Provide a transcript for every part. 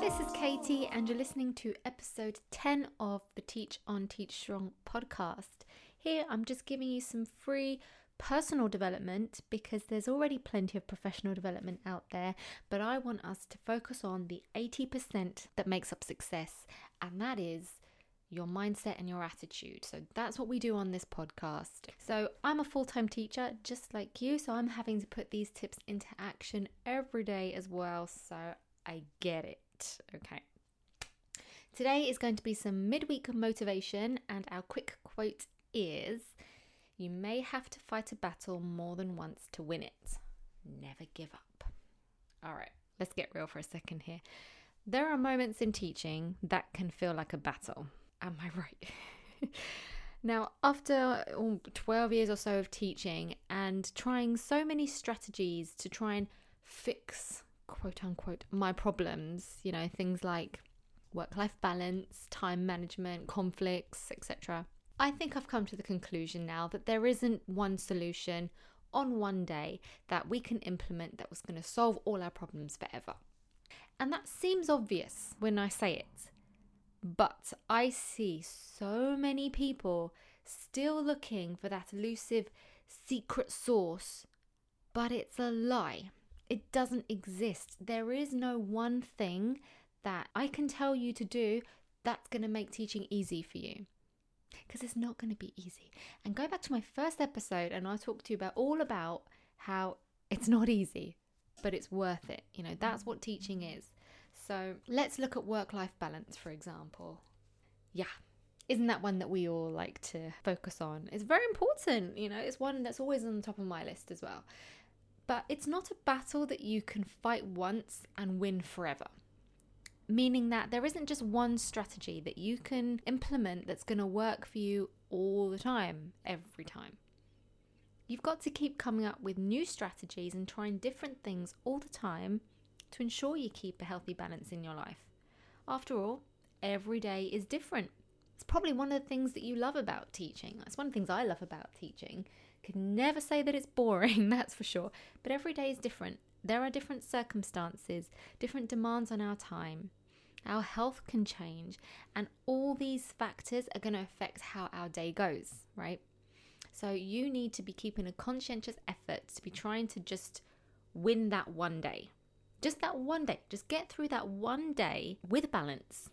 This is Katie, and you're listening to episode 10 of the Teach on Teach Strong podcast. Here, I'm just giving you some free personal development because there's already plenty of professional development out there, but I want us to focus on the 80% that makes up success, and that is your mindset and your attitude. So that's what we do on this podcast. So I'm a full time teacher just like you, so I'm having to put these tips into action every day as well. So I get it. Okay. Today is going to be some midweek motivation, and our quick quote is You may have to fight a battle more than once to win it. Never give up. All right, let's get real for a second here. There are moments in teaching that can feel like a battle. Am I right? now, after oh, 12 years or so of teaching and trying so many strategies to try and fix, quote unquote, my problems, you know, things like work life balance, time management, conflicts, etc. I think I've come to the conclusion now that there isn't one solution on one day that we can implement that was going to solve all our problems forever. And that seems obvious when I say it. But I see so many people still looking for that elusive secret sauce, but it's a lie. It doesn't exist. There is no one thing that I can tell you to do that's going to make teaching easy for you. Because it's not going to be easy. And go back to my first episode, and I talked to you about all about how it's not easy, but it's worth it. You know, that's what teaching is. So let's look at work life balance, for example. Yeah. Isn't that one that we all like to focus on? It's very important, you know, it's one that's always on the top of my list as well. But it's not a battle that you can fight once and win forever. Meaning that there isn't just one strategy that you can implement that's going to work for you all the time, every time. You've got to keep coming up with new strategies and trying different things all the time to ensure you keep a healthy balance in your life. After all, every day is different. It's probably one of the things that you love about teaching. That's one of the things I love about teaching. Could never say that it's boring, that's for sure. But every day is different. There are different circumstances, different demands on our time. Our health can change, and all these factors are going to affect how our day goes, right? So you need to be keeping a conscientious effort to be trying to just win that one day. Just that one day. Just get through that one day with balance.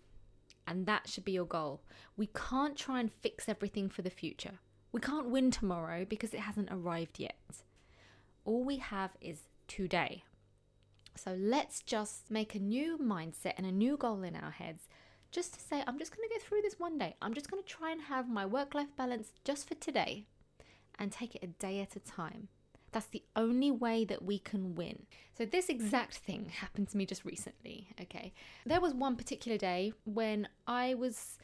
And that should be your goal. We can't try and fix everything for the future. We can't win tomorrow because it hasn't arrived yet. All we have is today. So let's just make a new mindset and a new goal in our heads just to say, I'm just going to go through this one day. I'm just going to try and have my work life balance just for today and take it a day at a time. That's the only way that we can win. So, this exact thing happened to me just recently. Okay. There was one particular day when I was,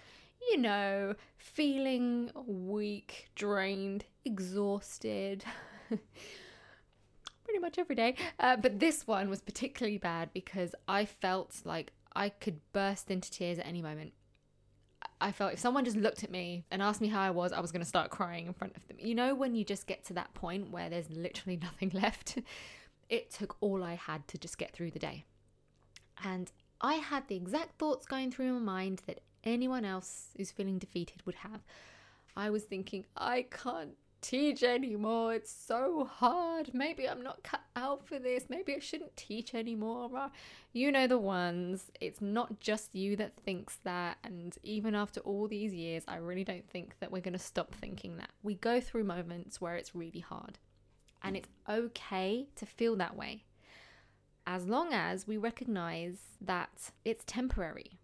you know, feeling weak, drained, exhausted. Pretty much every day. Uh, but this one was particularly bad because I felt like I could burst into tears at any moment. I felt if someone just looked at me and asked me how I was, I was going to start crying in front of them. You know, when you just get to that point where there's literally nothing left, it took all I had to just get through the day. And I had the exact thoughts going through my mind that anyone else who's feeling defeated would have. I was thinking, I can't teach anymore. It's so hard. Maybe I'm not cut out for this. Maybe I shouldn't teach anymore. You know the ones. It's not just you that thinks that. And even after all these years, I really don't think that we're going to stop thinking that. We go through moments where it's really hard. And it's okay to feel that way. As long as we recognize that it's temporary.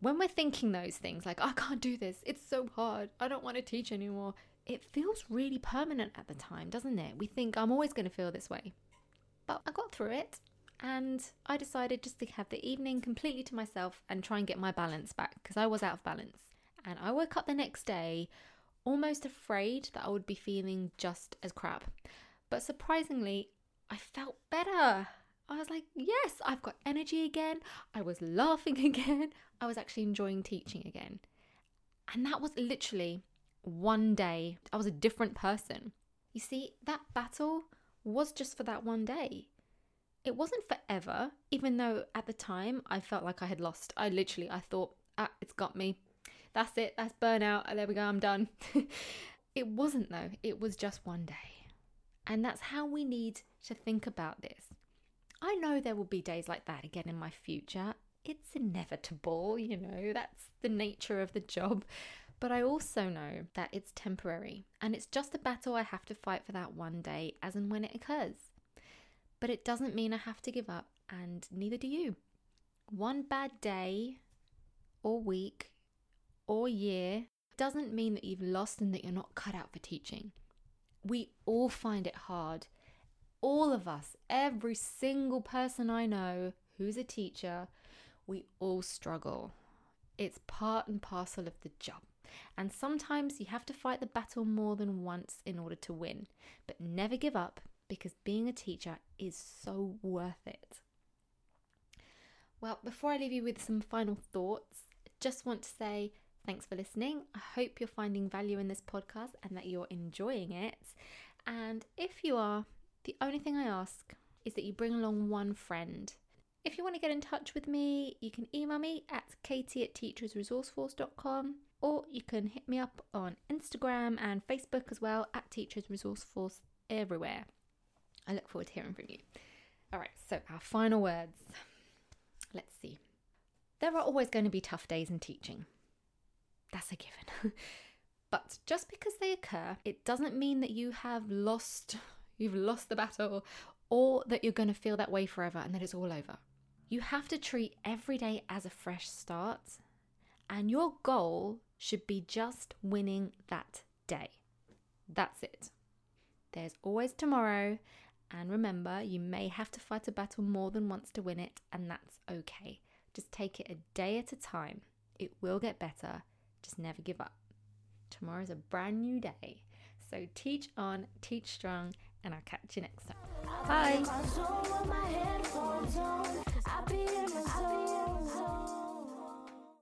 When we're thinking those things like, I can't do this, it's so hard, I don't want to teach anymore, it feels really permanent at the time, doesn't it? We think I'm always going to feel this way. But I got through it and I decided just to have the evening completely to myself and try and get my balance back because I was out of balance. And I woke up the next day almost afraid that I would be feeling just as crap. But surprisingly, I felt better. I was like, yes, I've got energy again. I was laughing again. I was actually enjoying teaching again. And that was literally one day I was a different person. You see, that battle was just for that one day. It wasn't forever, even though at the time I felt like I had lost. I literally, I thought, ah, it's got me. That's it. That's burnout. There we go. I'm done. it wasn't though. It was just one day. And that's how we need to think about this. I know there will be days like that again in my future. It's inevitable, you know, that's the nature of the job. But I also know that it's temporary and it's just a battle I have to fight for that one day as and when it occurs. But it doesn't mean I have to give up, and neither do you. One bad day or week or year doesn't mean that you've lost and that you're not cut out for teaching. We all find it hard. All of us, every single person I know who's a teacher, we all struggle. It's part and parcel of the job. And sometimes you have to fight the battle more than once in order to win. But never give up because being a teacher is so worth it. Well, before I leave you with some final thoughts, just want to say thanks for listening. I hope you're finding value in this podcast and that you're enjoying it. And if you are, the only thing I ask is that you bring along one friend. If you want to get in touch with me, you can email me at katie at teachersresourceforce.com or you can hit me up on Instagram and Facebook as well at Teachers Resource Force everywhere. I look forward to hearing from you. All right, so our final words. Let's see. There are always going to be tough days in teaching. That's a given. but just because they occur, it doesn't mean that you have lost you've lost the battle or that you're going to feel that way forever and that it's all over. You have to treat every day as a fresh start, and your goal should be just winning that day. That's it. There's always tomorrow, and remember, you may have to fight a battle more than once to win it, and that's okay. Just take it a day at a time. It will get better. Just never give up. Tomorrow's a brand new day. So teach on, teach strong, and I'll catch you next time. Bye.